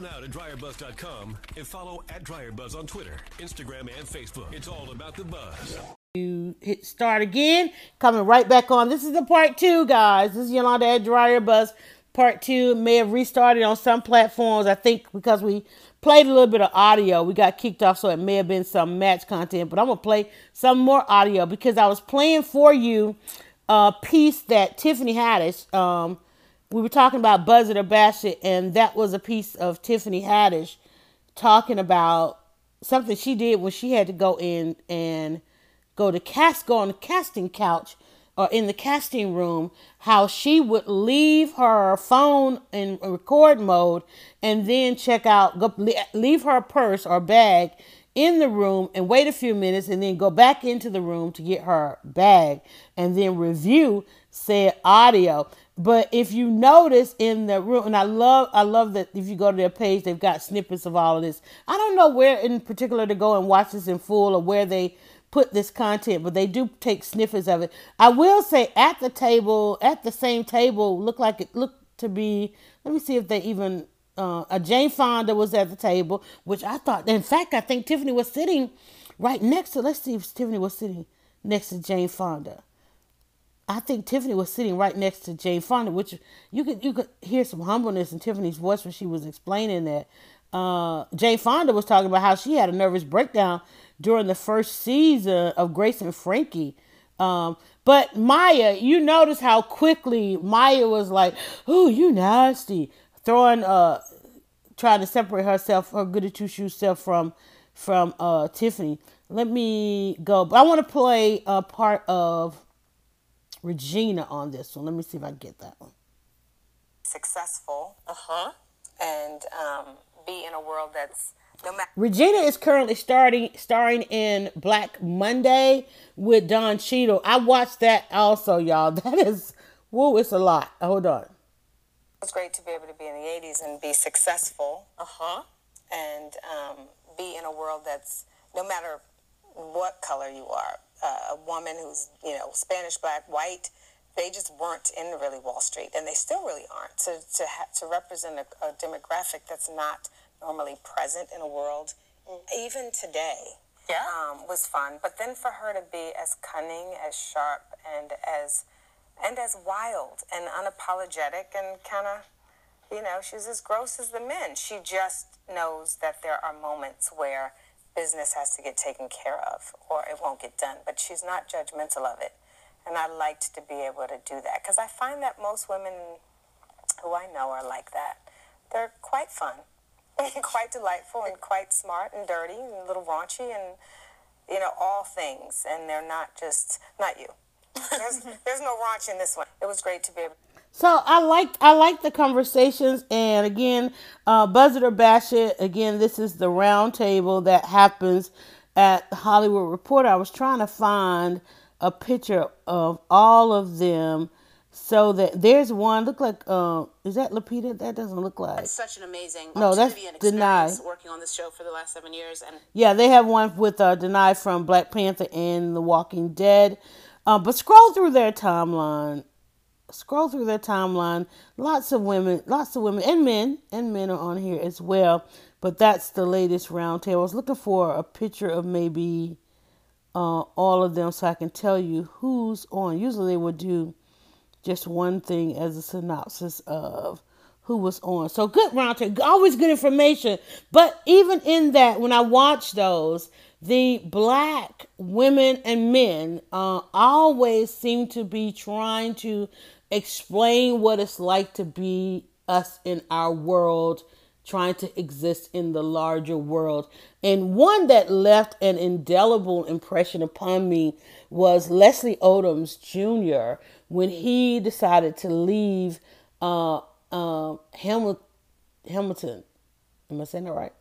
now to dryerbuzz.com and follow at dryerbuzz on Twitter, Instagram, and Facebook. It's all about the buzz. You hit start again, coming right back on. This is the part two, guys. This is Yolanda at Dryer Buzz. Part two may have restarted on some platforms. I think because we played a little bit of audio, we got kicked off, so it may have been some match content. But I'm gonna play some more audio because I was playing for you a piece that Tiffany Haddish. Um, we were talking about Buzz It or Bash It, and that was a piece of Tiffany Haddish talking about something she did when she had to go in and go to cast go on the casting couch or in the casting room how she would leave her phone in record mode and then check out go, leave her purse or bag in the room and wait a few minutes and then go back into the room to get her bag and then review said audio but if you notice in the room and i love i love that if you go to their page they've got snippets of all of this i don't know where in particular to go and watch this in full or where they put this content, but they do take snippets of it. I will say at the table, at the same table, looked like it looked to be. Let me see if they even. Uh, a Jane Fonda was at the table, which I thought. In fact, I think Tiffany was sitting right next to. Let's see if Tiffany was sitting next to Jane Fonda. I think Tiffany was sitting right next to Jane Fonda, which you could you could hear some humbleness in Tiffany's voice when she was explaining that. Uh, Jane Fonda was talking about how she had a nervous breakdown during the first season of Grace and Frankie. Um, but Maya, you notice how quickly Maya was like, "Oh, you nasty," throwing, uh, trying to separate herself, her goody two shoes self from from uh Tiffany. Let me go. But I want to play a part of Regina on this one. Let me see if I get that one. Successful. Uh huh. And um, be in a world that's no matter. Regina is currently starting starring in Black Monday with Don Cheadle. I watched that also, y'all. That is whoa, it's a lot. Hold on. It's great to be able to be in the '80s and be successful. Uh huh. And um, be in a world that's no matter what color you are, uh, a woman who's you know Spanish, black, white. They just weren't in really Wall Street, and they still really aren't. To to ha- to represent a, a demographic that's not normally present in a world, mm. even today, yeah. um, was fun. But then for her to be as cunning, as sharp, and as and as wild and unapologetic and kind of, you know, she's as gross as the men. She just knows that there are moments where business has to get taken care of or it won't get done. But she's not judgmental of it. And I liked to be able to do that because I find that most women who I know are like that. They're quite fun. quite delightful and quite smart and dirty and a little raunchy and you know all things and they're not just not you there's there's no raunch in this one it was great to be able so I liked I liked the conversations and again uh Buzz It or Bash It again this is the roundtable that happens at Hollywood Reporter I was trying to find a picture of all of them so that there's one look like uh, is that Lupita? That doesn't look like. That's such an amazing no. That's Danai. Working on this show for the last seven years, and yeah, they have one with uh, Danai from Black Panther and The Walking Dead. Uh, but scroll through their timeline. Scroll through their timeline. Lots of women, lots of women and men and men are on here as well. But that's the latest roundtable. I was looking for a picture of maybe uh, all of them so I can tell you who's on. Usually they would do just one thing as a synopsis of who was on. So good roundtable, always good information. But even in that, when I watch those, the black women and men uh, always seem to be trying to explain what it's like to be us in our world, trying to exist in the larger world. And one that left an indelible impression upon me was Leslie Odoms Jr., when he decided to leave uh, uh, Hamilton, Hamilton, am I saying that right?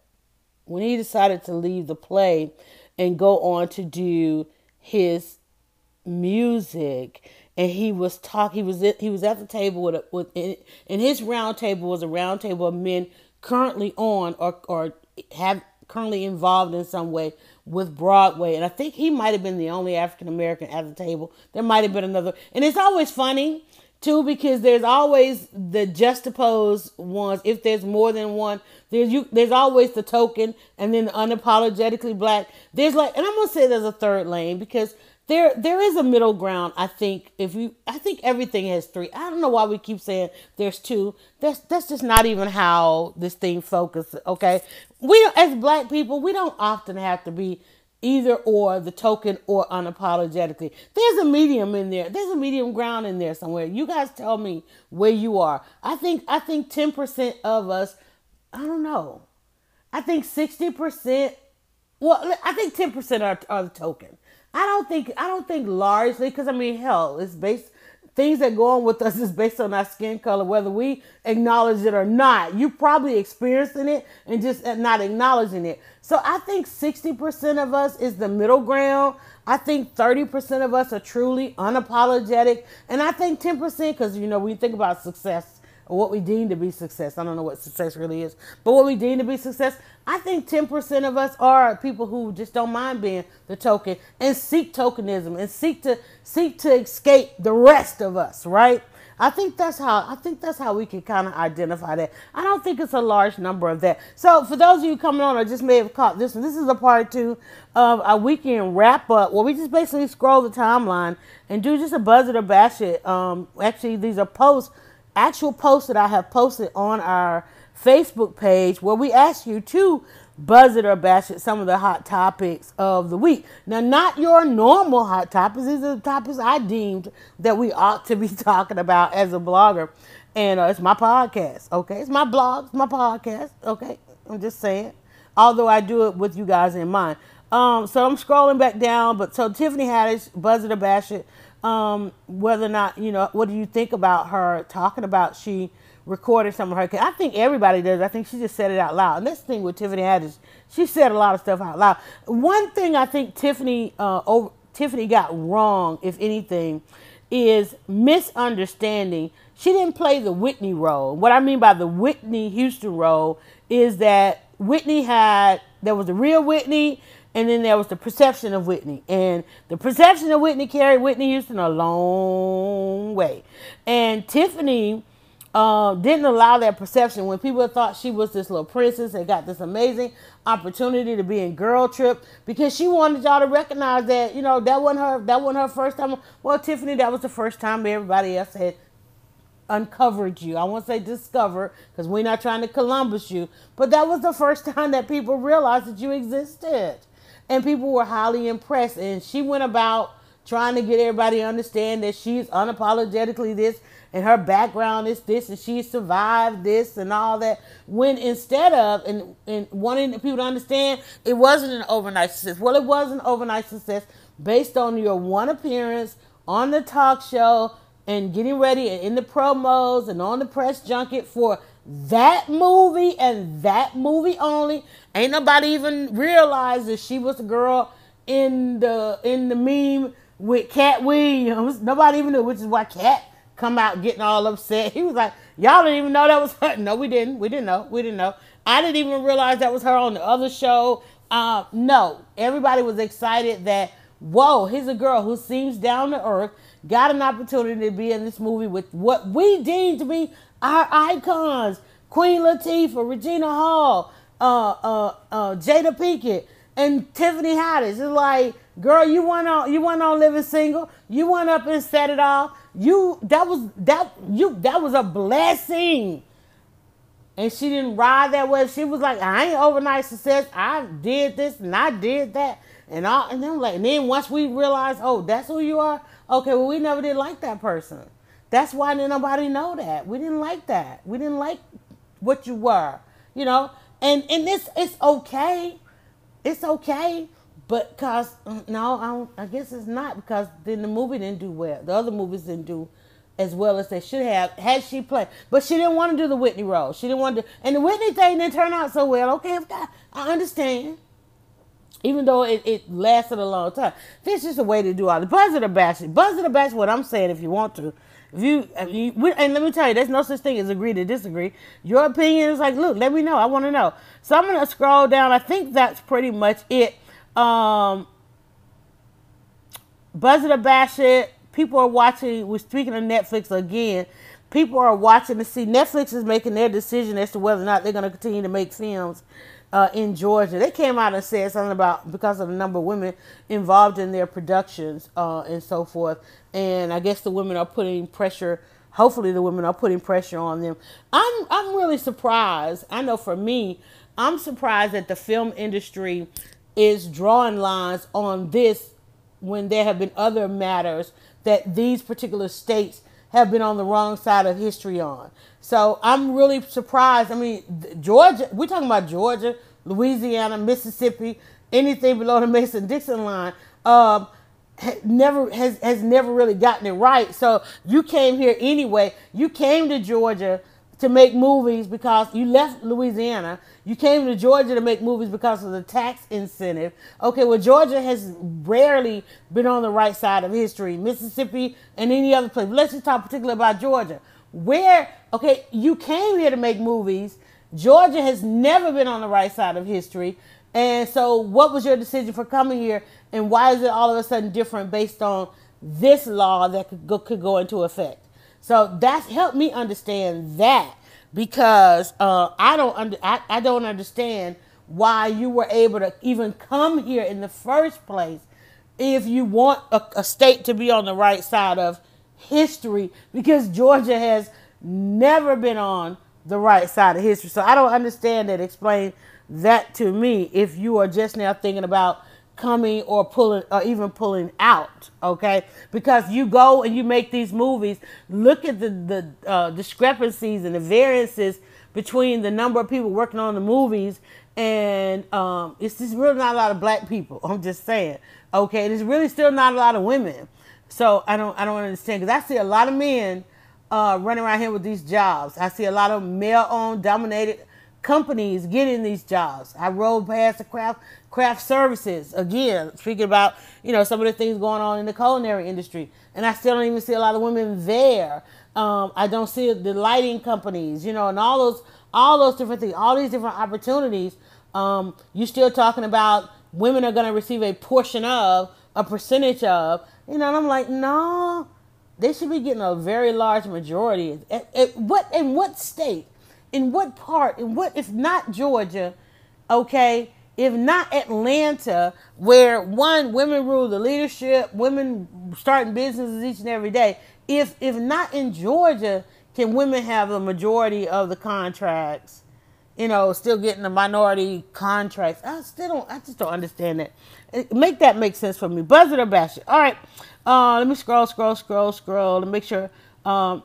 When he decided to leave the play and go on to do his music, and he was talk, he was he was at the table with a, with and his round table was a round table of men currently on or or have currently involved in some way with Broadway. And I think he might have been the only African American at the table. There might have been another. And it's always funny too because there's always the juxtaposed ones. If there's more than one, there's you. There's always the token, and then the unapologetically black. There's like, and I'm gonna say there's a third lane because there there is a middle ground. I think if you, I think everything has three. I don't know why we keep saying there's two. That's that's just not even how this thing focuses. Okay, we as black people, we don't often have to be either or the token or unapologetically. There's a medium in there. There's a medium ground in there somewhere. You guys tell me where you are. I think I think 10% of us, I don't know. I think 60%, well, I think 10% are, are the token. I don't think I don't think largely because I mean hell, it's based things that go on with us is based on our skin color, whether we acknowledge it or not. You probably experiencing it and just not acknowledging it. So I think 60% of us is the middle ground. I think 30% of us are truly unapologetic. And I think 10%, because, you know, we think about success, or what we deem to be success. I don't know what success really is, but what we deem to be success, I think 10% of us are people who just don't mind being the token and seek tokenism and seek to seek to escape the rest of us, right? I think that's how I think that's how we can kind of identify that. I don't think it's a large number of that. So for those of you coming on, I just may have caught this one. This is a part two of a weekend wrap up where we just basically scroll the timeline and do just a buzz it or bash it. Um, actually, these are posts actual posts that I have posted on our Facebook page where we ask you to buzz it or bash it some of the hot topics of the week. Now, not your normal hot topics. These are the topics I deemed that we ought to be talking about as a blogger. And uh, it's my podcast, okay? It's my blog, it's my podcast, okay? I'm just saying. Although I do it with you guys in mind. Um, so I'm scrolling back down, but so Tiffany Haddish, buzz it or bash it um, whether or not you know what do you think about her talking about she recorded some of her. I think everybody does. I think she just said it out loud. And the thing with Tiffany Haddish, she said a lot of stuff out loud. One thing I think Tiffany uh, over, Tiffany got wrong, if anything, is misunderstanding. She didn't play the Whitney role. What I mean by the Whitney Houston role is that Whitney had there was a real Whitney and then there was the perception of Whitney. And the perception of Whitney carried Whitney Houston a long way. And Tiffany uh, didn't allow that perception when people thought she was this little princess and got this amazing opportunity to be in girl trip because she wanted y'all to recognize that you know that wasn't her that wasn't her first time well tiffany that was the first time everybody else had uncovered you i won't say discover because we're not trying to columbus you but that was the first time that people realized that you existed and people were highly impressed. And she went about trying to get everybody to understand that she's unapologetically this and her background is this and she survived this and all that when instead of and, and wanting people to understand it wasn't an overnight success well it was an overnight success based on your one appearance on the talk show and getting ready and in the promos and on the press junket for that movie and that movie only. Ain't nobody even realized that she was a girl in the in the meme with Katt Williams. Nobody even knew, which is why Katt come out getting all upset. He was like, "Y'all didn't even know that was her." No, we didn't. We didn't know. We didn't know. I didn't even realize that was her on the other show. Uh, no, everybody was excited that whoa, here's a girl who seems down to earth, got an opportunity to be in this movie with what we deem to be our icons Queen Latifah, Regina Hall, uh, uh, uh, Jada Pinkett, and Tiffany Haddish. It's like, girl, you went on, you went on living single. You went up and set it off. You that was that you that was a blessing. And she didn't ride that way. She was like, I ain't overnight success. I did this and I did that. And all and then like and then once we realized, oh, that's who you are, okay, well we never did like that person. That's why didn't nobody know that. We didn't like that. We didn't like what you were, you know. And and this it's okay, it's okay, but cause mm, no, I, I guess it's not because then the movie didn't do well. The other movies didn't do as well as they should have had she played. But she didn't want to do the Whitney role. She didn't want to, and the Whitney thing didn't turn out so well. Okay, I understand. Even though it, it lasted a long time, this is a way to do all the buzz it or bash it. Buzz it or bash what I'm saying if you want to. If you, if you, and let me tell you, there's no such thing as agree to disagree. Your opinion is like, look, let me know. I want to know. So I'm gonna scroll down. I think that's pretty much it. Um, Buzz it or bash it. people are watching. We're speaking of Netflix again. People are watching to see Netflix is making their decision as to whether or not they're to continue to make films uh, in Georgia. They came out and said something about because of the number of women involved in their productions uh, and so forth. And I guess the women are putting pressure. Hopefully, the women are putting pressure on them. I'm I'm really surprised. I know for me, I'm surprised that the film industry is drawing lines on this when there have been other matters that these particular states have been on the wrong side of history on. So I'm really surprised. I mean, Georgia, we're talking about Georgia, Louisiana, Mississippi, anything below the Mason Dixon line. Um, never has has never really gotten it right. So you came here anyway. You came to Georgia to make movies because you left Louisiana. You came to Georgia to make movies because of the tax incentive. Okay, well, Georgia has rarely been on the right side of history. Mississippi and any other place. Let's just talk particularly about Georgia. Where, okay, you came here to make movies. Georgia has never been on the right side of history. And so, what was your decision for coming here, and why is it all of a sudden different based on this law that could go, could go into effect? So that's helped me understand that because uh, I don't under, I, I don't understand why you were able to even come here in the first place if you want a, a state to be on the right side of history because Georgia has never been on the right side of history. So I don't understand that. Explain that to me if you are just now thinking about coming or pulling or even pulling out okay because you go and you make these movies look at the the uh, discrepancies and the variances between the number of people working on the movies and um, it's just really not a lot of black people i'm just saying okay there's really still not a lot of women so i don't i don't understand because i see a lot of men uh, running around here with these jobs i see a lot of male owned dominated companies getting these jobs. I rode past the craft craft services again, speaking about you know some of the things going on in the culinary industry, and I still don't even see a lot of women there. Um, I don't see the lighting companies, you know, and all those all those different things, all these different opportunities. Um, you're still talking about women are going to receive a portion of a percentage of, you know, and I'm like, no, they should be getting a very large majority. At, at what in what state? in what part, in what, if not Georgia, okay, if not Atlanta, where one, women rule the leadership, women starting businesses each and every day, if, if not in Georgia, can women have the majority of the contracts? You know, still getting the minority contracts. I still don't. I just don't understand that. Make that make sense for me. Buzz it or bash it. All right. Uh, let me scroll, scroll, scroll, scroll to make sure. Um,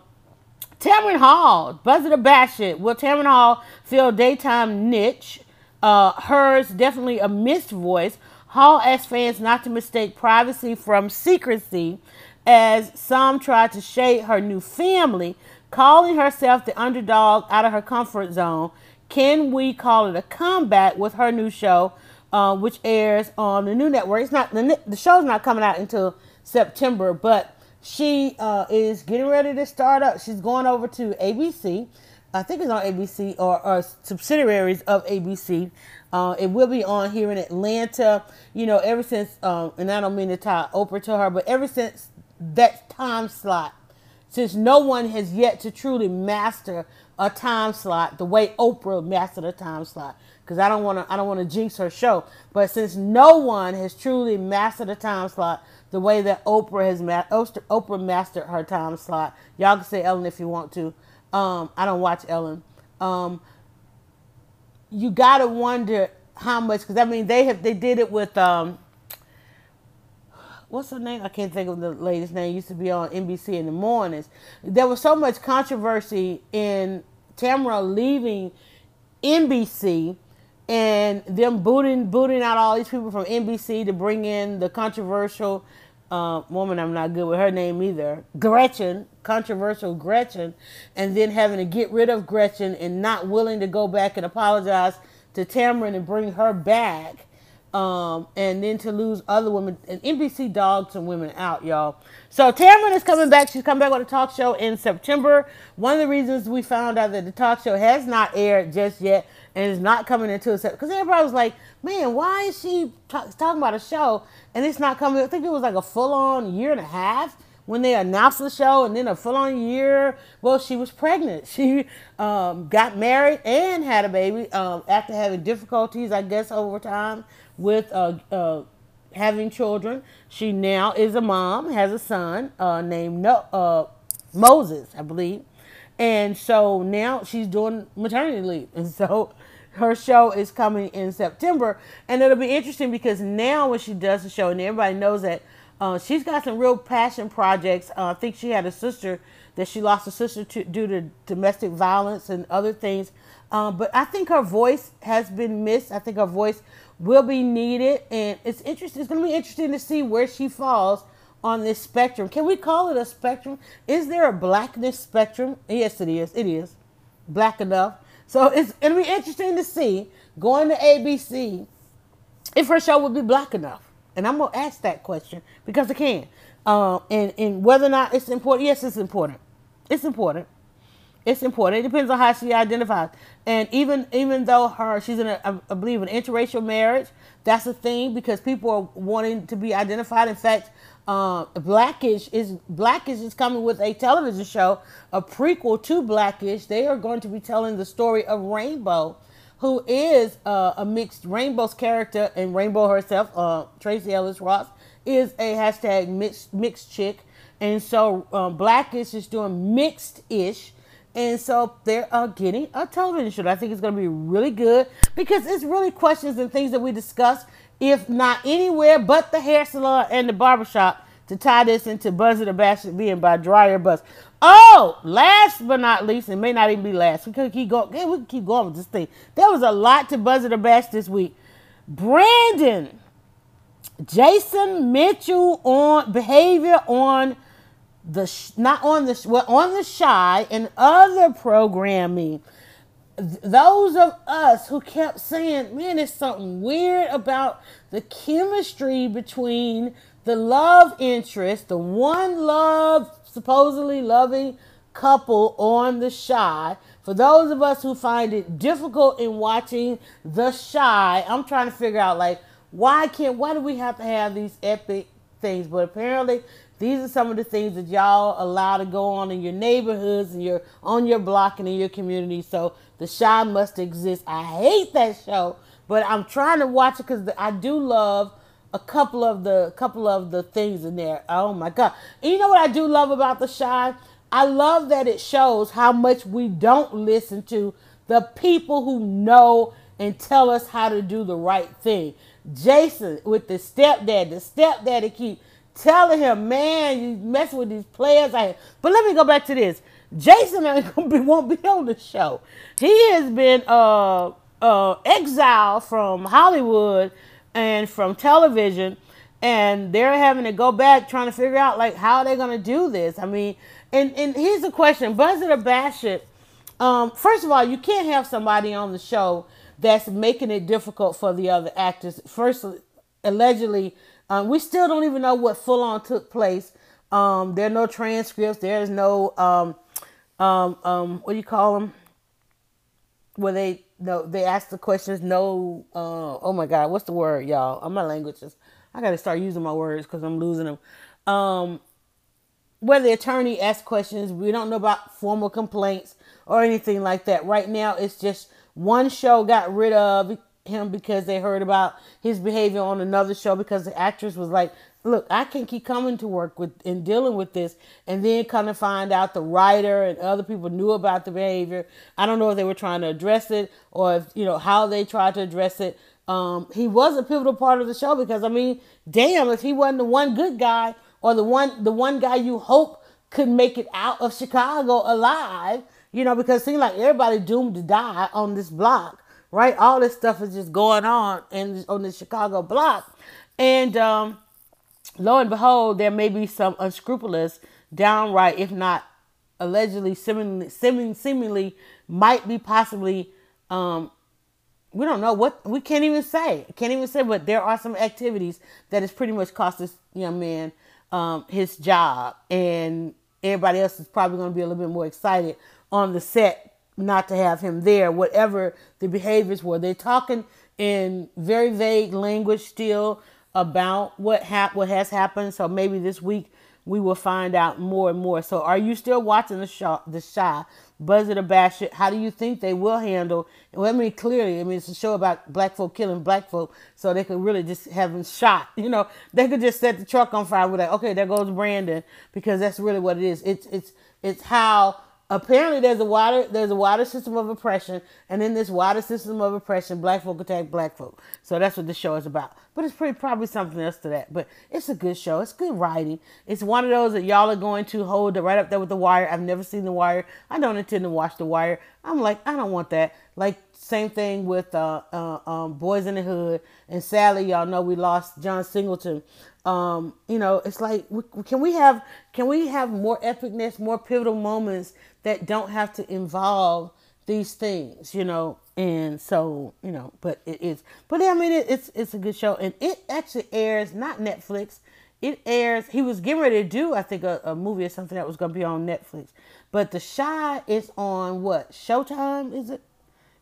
Tamron Hall, Buzz it or bash it. Will Tamron Hall fill daytime niche? Uh, hers definitely a missed voice. Hall asks fans not to mistake privacy from secrecy as some try to shade her new family, calling herself the underdog out of her comfort zone. Can we call it a comeback with her new show, uh, which airs on the new network? It's not the, the show's not coming out until September, but she uh, is getting ready to start up. She's going over to ABC. I think it's on ABC or, or subsidiaries of ABC. Uh, it will be on here in Atlanta. You know, ever since, um, and I don't mean to tie Oprah to her, but ever since that time slot, since no one has yet to truly master a time slot the way Oprah mastered a time slot, because I don't want to, I don't want to jinx her show. But since no one has truly mastered a time slot the way that Oprah has ma- Oprah mastered her time slot. Y'all can say Ellen if you want to. Um, I don't watch Ellen. Um, you gotta wonder how much because I mean they have they did it with um, what's her name? I can't think of the lady's name. Used to be on NBC in the mornings. There was so much controversy in Tamron leaving NBC and them booting booting out all these people from NBC to bring in the controversial uh, woman I'm not good with her name either, Gretchen, controversial Gretchen, and then having to get rid of Gretchen and not willing to go back and apologize to Tamron and bring her back. Um, and then to lose other women and NBC dogged some women out, y'all. So Tamron is coming back. She's coming back with a talk show in September. One of the reasons we found out that the talk show has not aired just yet and is not coming until because everybody was like, "Man, why is she talking about a show and it's not coming?" I think it was like a full on year and a half when they announced the show, and then a full on year. Well, she was pregnant. She um, got married and had a baby um, after having difficulties, I guess, over time with uh, uh, having children. She now is a mom, has a son uh, named no- uh, Moses, I believe. And so now she's doing maternity leave. And so her show is coming in September. And it'll be interesting because now when she does the show, and everybody knows that uh, she's got some real passion projects. Uh, I think she had a sister that she lost a sister to due to domestic violence and other things. But I think her voice has been missed. I think her voice will be needed, and it's interesting. It's going to be interesting to see where she falls on this spectrum. Can we call it a spectrum? Is there a blackness spectrum? Yes, it is. It is black enough. So it's it'll be interesting to see going to ABC if her show would be black enough. And I'm gonna ask that question because I can. Um, and and whether or not it's important. Yes, it's important. It's important. It's important. It depends on how she identifies. And even even though her she's in a I believe an interracial marriage, that's a thing because people are wanting to be identified. In fact, uh, Blackish is Blackish is coming with a television show, a prequel to Blackish. They are going to be telling the story of Rainbow, who is uh, a mixed Rainbow's character, and Rainbow herself, uh, Tracee Ellis Ross, is a hashtag mixed mixed chick, and so um, Blackish is doing mixed ish. And so they are getting a television show. I think it's going to be really good because it's really questions and things that we discuss if not anywhere but the hair salon and the barbershop to tie this into Buzzer the Bastard being by Dryer Buzz. Oh, last but not least, it may not even be last. We could keep going. We can keep going with this thing. There was a lot to Buzzer the Bastard this week. Brandon, Jason Mitchell on behavior on the not on the well on the Chi and other programming those of us who kept saying, man, there's something weird about the chemistry between the love interest, the one love, supposedly loving couple on The Chi. For those of us who find it difficult in watching The Chi, I'm trying to figure out, like, why can't, why do we have to have these epic things? But apparently, these are some of the things that y'all allow to go on in your neighborhoods and your on your block and in your community. So the Chi must exist. I hate that show, but I'm trying to watch it because I do love a couple of the couple of the things in there. Oh my god! And you know what I do love about the Chi? I love that it shows how much we don't listen to the people who know and tell us how to do the right thing. Jason with the stepdad, the stepdaddy keep telling him, man, you messing with these players. I but let me go back to this. Jason won't be on the show. He has been uh, uh, exiled from Hollywood and from television, and they're having to go back trying to figure out like how they're gonna do this. I mean, and and here's the question: Buzz it or bash it? Um, first of all, you can't have somebody on the show that's making it difficult for the other actors. First, allegedly, um, we still don't even know what full on took place. Um, there are no transcripts. There's no um, um, um, what do you call them? Where they no, they ask the questions. No, uh, oh my God, what's the word, y'all? I'm my languages. I got to start using my words because I'm losing them. Um, where the attorney asks questions, we don't know about formal complaints or anything like that. Right now, it's just one show got rid of him because they heard about his behavior on another show because the actress was like, look, I can keep coming to work with and dealing with this, and then kind of find out the writer and other people knew about the behavior. I don't know if they were trying to address it or if you know how they tried to address it. Um, he was a pivotal part of the show because I mean, damn, if he wasn't the one good guy or the one the one guy you hope could make it out of Chicago alive, you know, because it seemed like everybody doomed to die on this block, right? All this stuff is just going on in on the Chicago block, and um, lo and behold, there may be some unscrupulous, downright, if not allegedly, seemingly, seemingly, seemingly might be possibly, um, we don't know what, we can't even say. Can't even say, but there are some activities that has pretty much cost this young man um, his job. And everybody else is probably going to be a little bit more excited on the set not to have him there, whatever the behaviors were. They're talking in very vague language still about what hap- what has happened. So maybe this week we will find out more and more. So, are you still watching the show, the Buzz It or Bash It? How do you think they will handle? Well, I mean, clearly, I mean, it's a show about black folk killing black folk, so they could really just have them shot. You know, they could just set the truck on fire with like, okay, there goes Brandon, because that's really what it is. It's it's it's how apparently there's a wider there's a wider system of oppression and in this wider system of oppression black folk attack black folk. So that's what the show is about. But it's pretty probably something else to that. But it's a good show. It's good writing. It's one of those that y'all are going to hold right up there with the wire. I've never seen the wire. I don't intend to watch the wire. I'm like i don't want that. Like same thing with uh, uh um, boys in the hood and sadly y'all know we lost john singleton um, you know, it's like can we have can we have more epicness, more pivotal moments that don't have to involve these things, you know? And so, you know, but it is, but I mean, it, it's it's a good show, and it actually airs not Netflix. It airs. He was getting ready to do, I think, a, a movie or something that was going to be on Netflix, but The Chi is on what Showtime? Is it?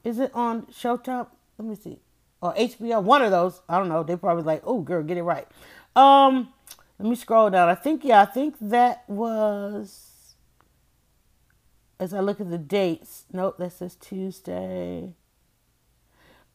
Is it on Showtime? Let me see, or HBO. One of those. I don't know. They probably like, oh, girl, get it right. Um, let me scroll down. I think yeah, I think that was as I look at the dates. Nope, that says Tuesday.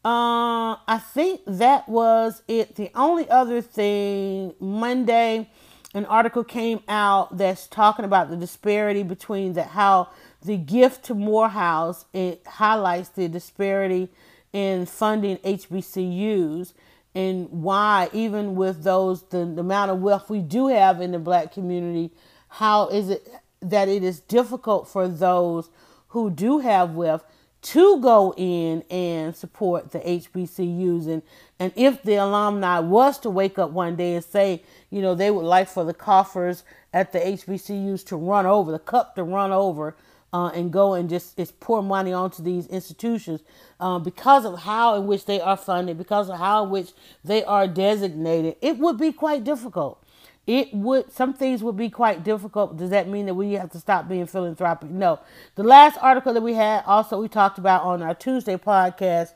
Uh, I think that was it. The only other thing Monday, an article came out that's talking about the disparity between the how the gift to Morehouse it highlights the disparity in funding HBCUs and why even with those the, the amount of wealth we do have in the black community how is it that it is difficult for those who do have wealth to go in and support the HBCUs and and if the alumni was to wake up one day and say, you know, they would like for the coffers at the HBCUs to run over, the cup to run over, uh, and go and just, just pour money onto these institutions uh, because of how in which they are funded, because of how in which they are designated, it would be quite difficult. It would some things would be quite difficult. Does that mean that we have to stop being philanthropic? No. The last article that we had, also we talked about on our Tuesday podcast,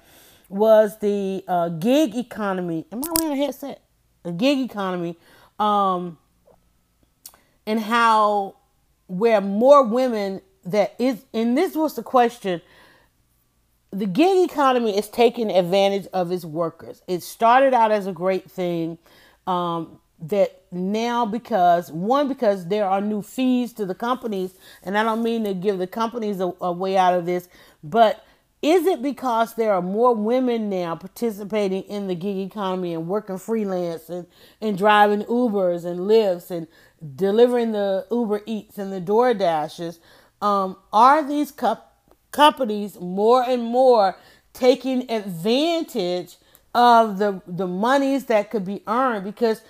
was the uh, gig economy. Am I wearing a headset? The gig economy, um, and how where more women that is, and this was the question. The gig economy is taking advantage of its workers. It started out as a great thing. Um, that now because one because there are new fees to the companies and i don't mean to give the companies a, a, way out of this but is it because there are more women now participating in the gig economy and working freelance and, and driving ubers and Lyfts and delivering the uber eats and the door dashes um, are these co- companies more and more taking advantage of the the monies that could be earned? Because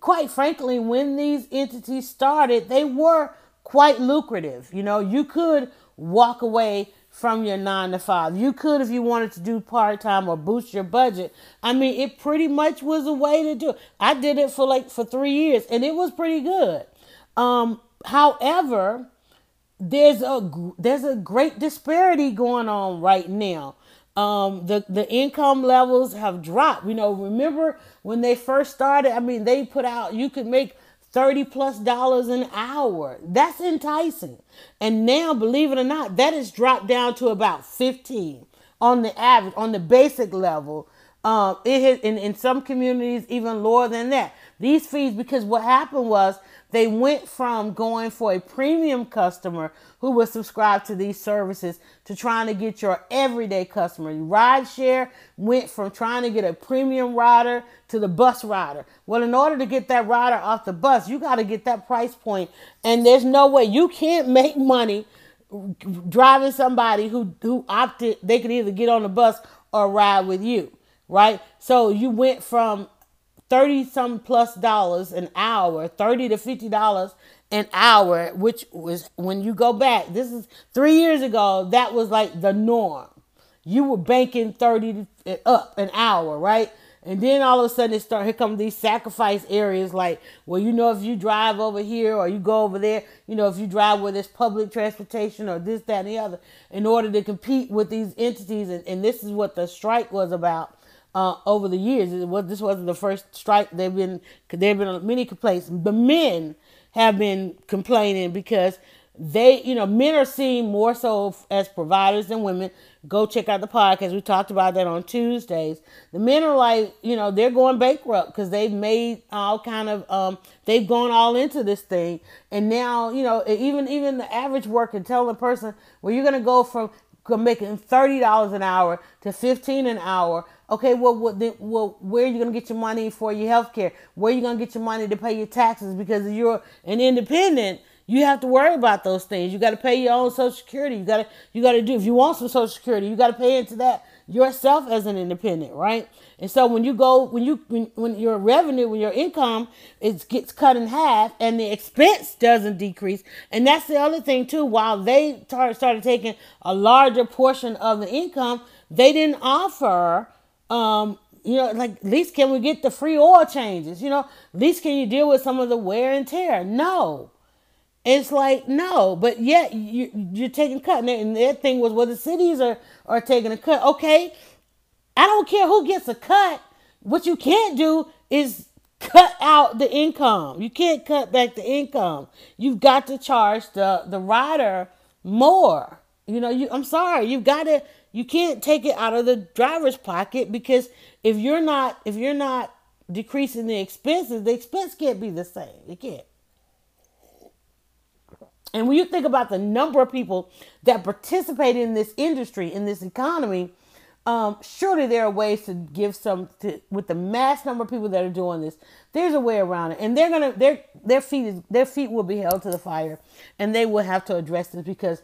quite frankly when these entities started they were quite lucrative. You know you could walk away from your nine to five. You could if you wanted to do part-time or boost your budget. I mean it pretty much was a way to do it. I did it for like for three years and it was pretty good. Um however there's a there's a great disparity going on right now. Um, the the income levels have dropped. You know, remember when they first started? I mean, they put out you could make thirty plus dollars an hour. That's enticing. And now, believe it or not, that has dropped down to about fifteen on the average, on the basic level. Um, it has in, in some communities even lower than that. These fees, because what happened was they went from going for a premium customer who was subscribed to these services to trying to get your everyday customer. Rideshare went from trying to get a premium rider to the bus rider. Well, in order to get that rider off the bus, you got to get that price point, and there's no way you can't make money driving somebody who who opted they could either get on the bus or ride with you, right? So you went from 30 some plus dollars an hour, 30 to 50 dollars an hour, which was when you go back, this is three years ago, that was like the norm. You were banking 30 uh, up an hour, right? And then all of a sudden it start here come these sacrifice areas like, well, you know, if you drive over here or you go over there, you know, if you drive where there's public transportation or this, that, and the other, in order to compete with these entities, and, and this is what the strike was about uh, over the years. Was, this wasn't the first strike. There've been there have been many complaints. The men have been complaining because they, you know, men are seen more so as providers than women. Go check out the podcast. We talked about that on Tuesdays. The men are like, you know, they're going bankrupt because they've made all kind of, um, they've gone all into this thing, and now, you know, even even the average worker telling a person, well, you're gonna go from making thirty dollars an hour to fifteen an hour. Okay, well, what, then, well, where are you gonna get your money for your health care? Where are you gonna get your money to pay your taxes? Because you're an independent, you have to worry about those things. You got to pay your own Social Security. You got to you got to do if you want some Social Security, you got to pay into that yourself as an independent, right? And so when you go when you when, when your revenue when your income it gets cut in half and the expense doesn't decrease, and that's the other thing too. While they started started taking a larger portion of the income, they didn't offer. Um, you know, like at least can we get the free oil changes? You know, at least can you deal with some of the wear and tear? No. It's like no, but yet you you're taking cut, and their thing was well the cities are are taking a cut. Okay, I don't care who gets a cut. What you can't do is cut out the income. You can't cut back the income. You've got to charge the the rider more. You know, you I'm sorry, you've got to you can't take it out of the driver's pocket because if you're not if you're not decreasing the expenses, the expense can't be the same. It can't. And when you think about the number of people that participate in this industry, in this economy, um, surely there are ways to give some to with the mass number of people that are doing this. There's a way around it, and they're gonna their their feet is their feet will be held to the fire, and they will have to address this because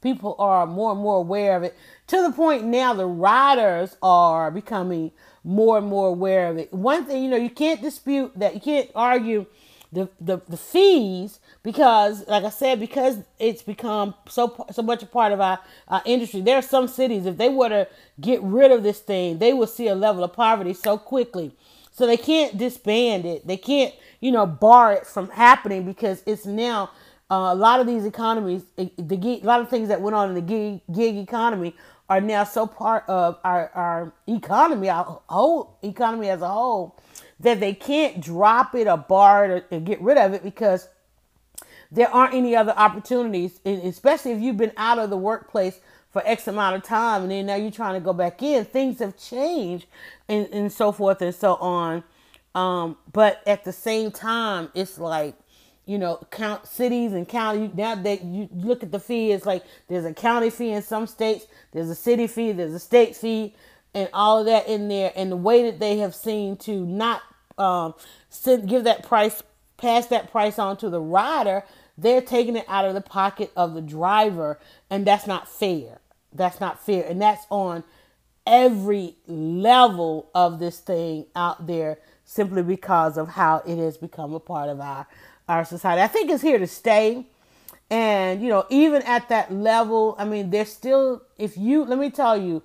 people are more and more aware of it to the point now the riders are becoming more and more aware of it. One thing you know you can't dispute that you can't argue the the, the fees because like i said because it's become so so much a part of our, our industry. There are some cities if they were to get rid of this thing they would see a level of poverty so quickly. So they can't disband it. They can't you know bar it from happening because it's now uh, a lot of these economies the gig, a lot of things that went on in the gig, gig economy are now so part of our, our economy our whole economy as a whole that they can't drop it or bar it or, or get rid of it because there aren't any other opportunities, especially if you've been out of the workplace for X amount of time and then now you're trying to go back in. Things have changed and, and so forth and so on. Um, but at the same time, it's like, you know, count cities and county. Now that you look at the fee, it's like there's a county fee in some states, there's a city fee, there's a state fee, and all of that in there. And the way that they have seen to not um, send, give that price, pass that price on to the rider they're taking it out of the pocket of the driver, and that's not fair. That's not fair. And that's on every level of this thing out there simply because of how it has become a part of our, our society. I think it's here to stay. And, you know, even at that level, I mean, there's still, if you, let me tell you,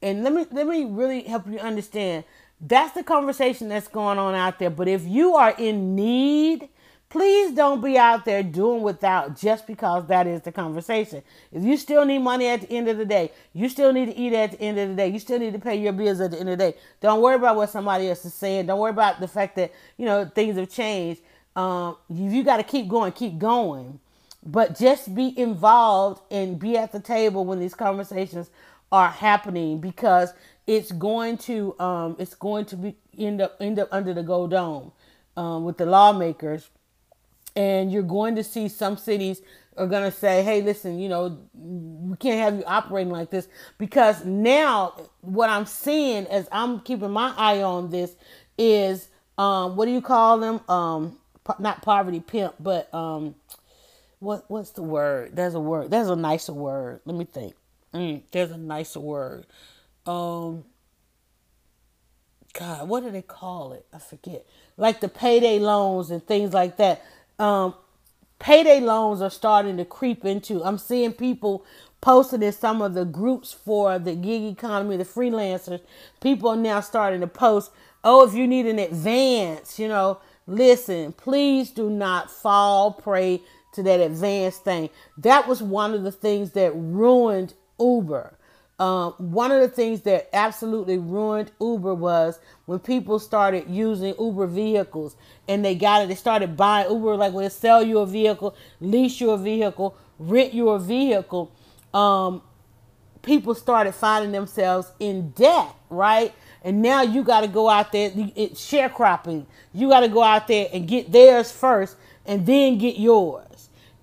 and let me, let me really help you understand that's the conversation that's going on out there. But if you are in need, Please don't be out there doing without just because that is the conversation. If you still need money at the end of the day, you still need to eat at the end of the day, you still need to pay your bills at the end of the day. Don't worry about what somebody else is saying. Don't worry about the fact that, you know, things have changed. Um, you, you got to keep going, keep going. But just be involved and be at the table when these conversations are happening because it's going to um, it's going to be end up end up under the gold dome um, with the lawmakers and you're going to see some cities are going to say, hey, listen, you know, we can't have you operating like this. Because now, what I'm seeing as I'm keeping my eye on this is, um, what do you call them? Um, po- not poverty pimp, but um, what what's the word? There's a word. There's a nicer word. Let me think. Mm, there's a nicer word. Um, God, what do they call it? I forget. Like the payday loans and things like that um, payday loans are starting to creep into. I'm seeing people posted in some of the groups for the gig economy, the freelancers. People are now starting to post, oh, if you need an advance, you know, listen, please do not fall prey to that advance thing. That was one of the things that ruined Uber. Um, one of the things that absolutely ruined Uber was when people started using Uber vehicles and they got it. They started buying Uber like they sell you a vehicle, lease you a vehicle, rent you a vehicle. Um, people started finding themselves in debt, right? And now you got to go out there. It's sharecropping. You got to go out there and get theirs first, and then get yours.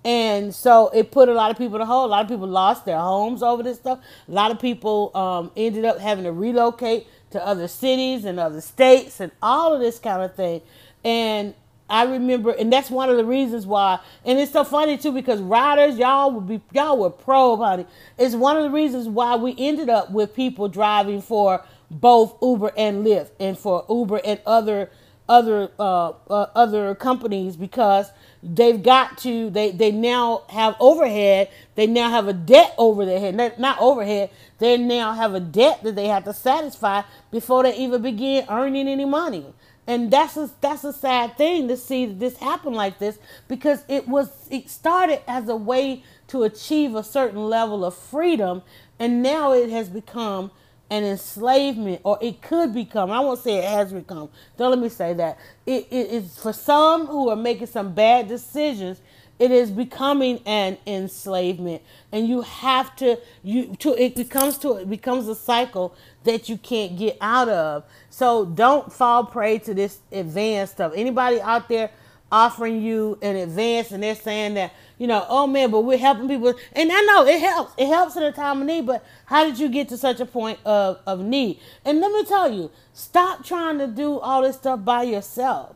And so it put a lot of people a hole. A lot of people lost their homes over this stuff. A lot of people um, ended up having to relocate to other cities and other states and all of this kind of thing. And I remember, and that's one of the reasons why. And it's so funny too because riders, y'all would be, y'all were pro, honey. It's one of the reasons why we ended up with people driving for both Uber and Lyft, and for Uber and other other uh, uh, other companies because they've got to they they now have overhead they now have a debt over their head not, not overhead they now have a debt that they have to satisfy before they even begin earning any money. And that's a that's a sad thing to see this happen like this because it was it started as a way to achieve a certain level of freedom and now it has become an enslavement, or it could become. I won't say it has become. Don't let me say that. It, it is for some who are making some bad decisions. It is becoming an enslavement, and you have to you to it becomes to it becomes a cycle that you can't get out of. So don't fall prey to this advanced stuff. Anybody out there offering you in advance, and they're saying that you know, oh man, but we're helping people. And I know it helps. It helps in a time of need, but how did you get to such a point of, of need? And let me tell you, stop trying to do all this stuff by yourself.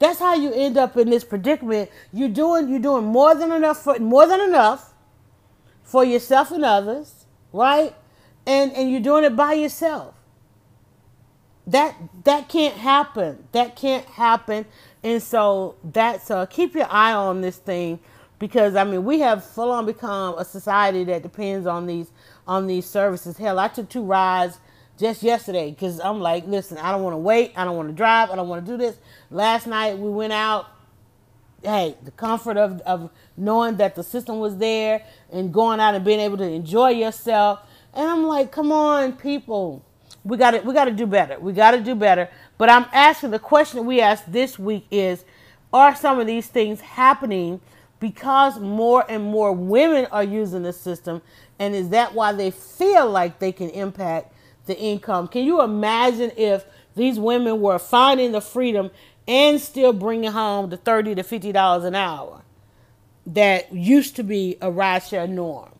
That's how you end up in this predicament. You're doing you're doing more than enough for more than enough for yourself and others, right? And and you're doing it by yourself. That that can't happen. That can't happen. And so that's uh keep your eye on this thing because I mean we have full on become a society that depends on these on these services. Hell, I took two rides just yesterday because I'm like, listen, I don't want to wait, I don't want to drive, I don't want to do this. Last night we went out. Hey, the comfort of of knowing that the system was there and going out and being able to enjoy yourself. And I'm like, come on, people. We got to we got to do better. We got to do better. But I'm asking the question we asked this week is are some of these things happening because more and more women are using the system? And is that why they feel like they can impact the income? Can you imagine if these women were finding the freedom and still bringing home the 30 to 50 dollars an hour that used to be a rideshare norm?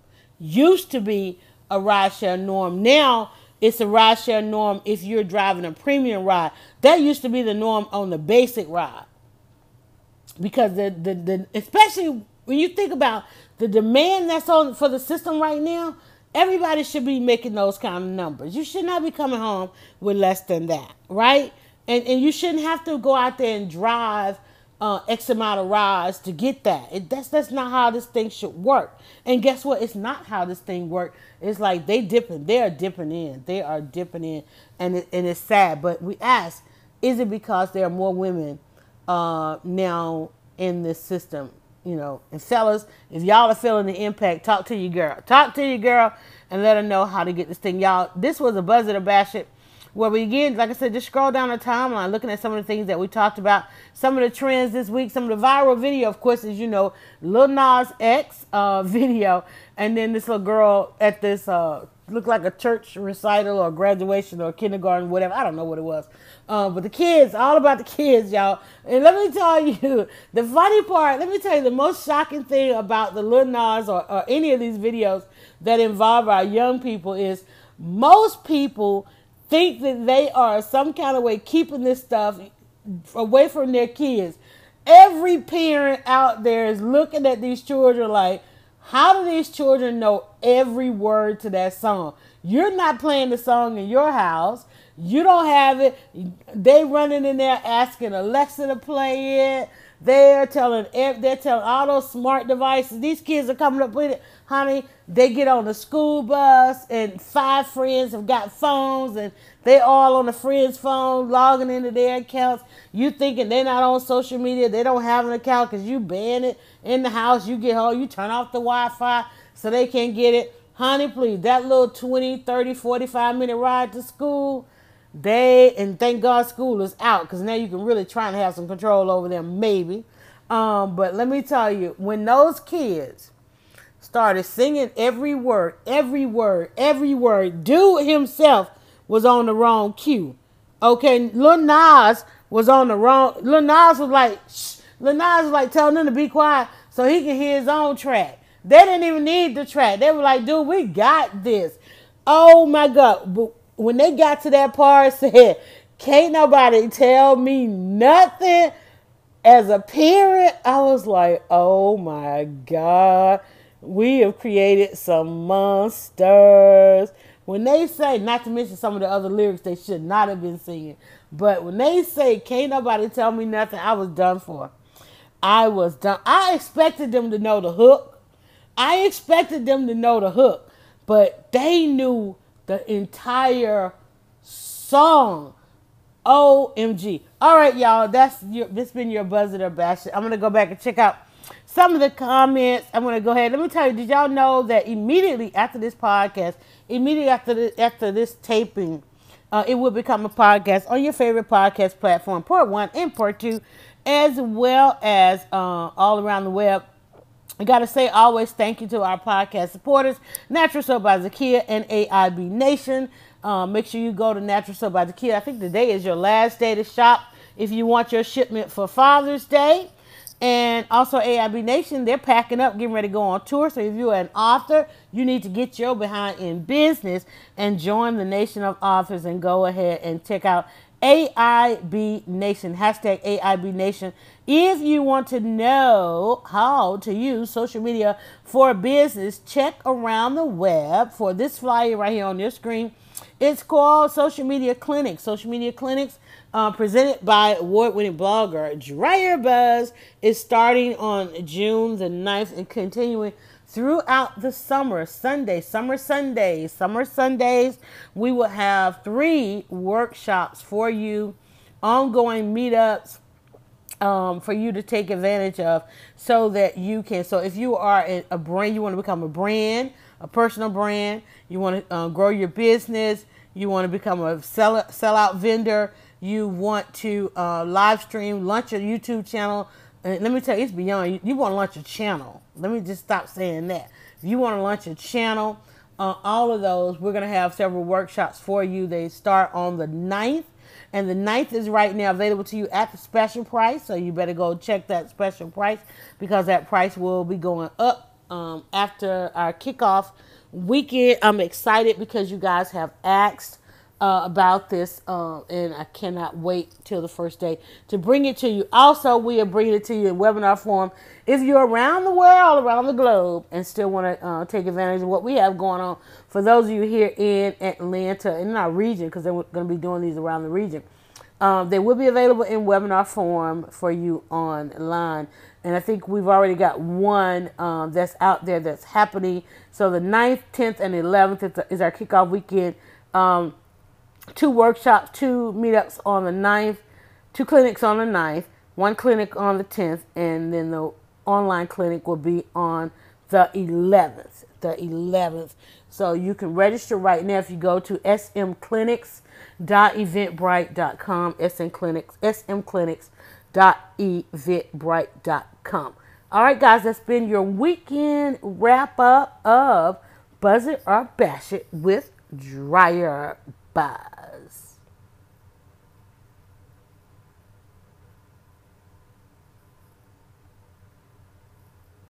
Used to be a rideshare norm. Now it's a rideshare norm if you're driving a premium ride that used to be the norm on the basic ride because the, the, the especially when you think about the demand that's on for the system right now, everybody should be making those kind of numbers. You should not be coming home with less than that, right? And and you shouldn't have to go out there and drive uh, X amount of rides to get that. It, that's that's not how this thing should work. And guess what? It's not how this thing works. It's like they dipping. They are dipping in. They are dipping in, and it, and it's sad. But we ask, is it because there are more women uh, now in this system. You know, and fellas, if y'all are feeling the impact, talk to your girl. Talk to your girl and let her know how to get this thing. Y'all, this was a Buzz It or Bash It where we again, like I said, just scroll down the timeline, looking at some of the things that we talked about, some of the trends this week, some of the viral video, of course, as you know, Lil Nas X uh, video, and then this little girl at this uh, looked like a church recital or graduation or kindergarten, whatever. I don't know what it was. Um, but the kids, all about the kids, y'all. And let me tell you, the funny part, let me tell you the most shocking thing about the Lil Nas or, or any of these videos that involve our young people is most people think that they are some kind of way keeping this stuff away from their kids. Every parent out there is looking at these children like, how do these children know every word to that song? You're not playing the song in your house. You don't have it. They running in there asking Alexa to play it. They're telling they're telling all those smart devices. These kids are coming up with it, honey. They get on the school bus and five friends have got phones and they all on the friend's phone logging into their accounts. You thinking they're not on social media? They don't have an account because you ban it in the house. You get home, you turn off the Wi-Fi so they can't get it. Honey, please, that little 20, 30, 45 minute ride to school, they, and thank God school is out because now you can really try and have some control over them, maybe. Um, but let me tell you, when those kids started singing every word, every word, every word, dude himself was on the wrong cue. Okay, Lil Nas was on the wrong. Lil Nas was like, shh. Lil Nas was like telling them to be quiet so he could hear his own track. They didn't even need the track. They were like, dude, we got this. Oh my God. When they got to that part, said, can't nobody tell me nothing. As a parent, I was like, oh my God. We have created some monsters. When they say, not to mention some of the other lyrics they should not have been singing, but when they say, can't nobody tell me nothing, I was done for. I was done. I expected them to know the hook. I expected them to know the hook, but they knew the entire song. OMG. All right, y'all. That's your this been your buzzer or bash. I'm gonna go back and check out some of the comments. I'm gonna go ahead. Let me tell you, did y'all know that immediately after this podcast, immediately after the, after this taping, uh, it will become a podcast on your favorite podcast platform, part one and part two, as well as uh, all around the web. I gotta say always thank you to our podcast supporters, Natural Soap by Zakia and AIB Nation. Uh, make sure you go to Natural Soap by Zakia. I think today is your last day to shop if you want your shipment for Father's Day. And also AIB Nation, they're packing up, getting ready to go on tour. So if you're an author, you need to get your behind in business and join the nation of authors and go ahead and check out AIB Nation, hashtag AIB Nation. If you want to know how to use social media for business, check around the web for this flyer right here on your screen. It's called Social Media Clinics. Social Media Clinics uh, presented by award-winning blogger Dryer Buzz is starting on June the 9th and continuing throughout the summer. Sunday, summer Sundays, summer Sundays, we will have three workshops for you, ongoing meetups um, for you to take advantage of so that you can. So if you are a brand, you want to become a brand, a personal brand, you want to uh, grow your business, you want to become a sell, sellout vendor, you want to uh, live stream, launch a YouTube channel. And let me tell you, it's beyond. You, you want to launch a channel. Let me just stop saying that. If you want to launch a channel, uh, all of those, we're going to have several workshops for you. They start on the 9th. And the 9th is right now available to you at the special price. So you better go check that special price because that price will be going up um, after our kickoff weekend. I'm excited because you guys have asked uh, about this, uh, and I cannot wait till the first day to bring it to you. Also, we are bringing it to you in webinar form. If you're around the world, around the globe, and still want to uh, take advantage of what we have going on, for those of you here in Atlanta, in our region, because they're going to be doing these around the region, um, they will be available in webinar form for you online. And I think we've already got one um, that's out there that's happening. So the 9th, 10th, and 11th is our kickoff weekend. Um, two workshops, two meetups on the 9th, two clinics on the 9th, one clinic on the 10th, and then the online clinic will be on the 11th. The 11th. So you can register right now if you go to smclinics.eventbrite.com, smclinics, smclinics.eventbrite.com. All right, guys, that's been your weekend wrap up of Buzz It or Bash It with Dryer Buzz.